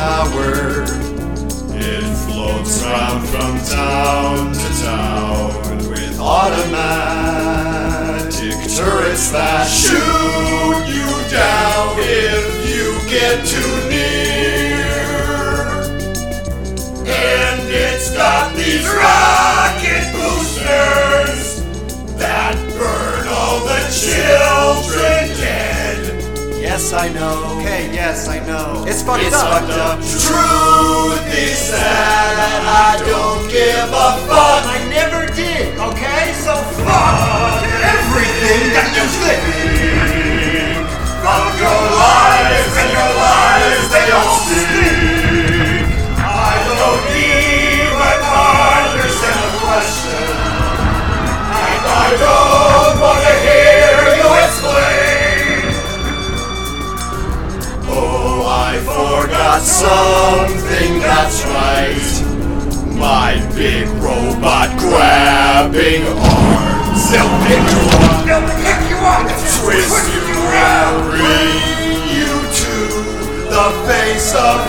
tower. It floats round from town to town get too near. And it's got these rocket boosters that burn all the children dead. Yes, I know. Okay, yes, I know. It's fucked It's up. fucked up. Truth is forgot something that's right. My big robot grabbing arms. They'll pick you up. They'll pick you up. Twist you and bring you to the face of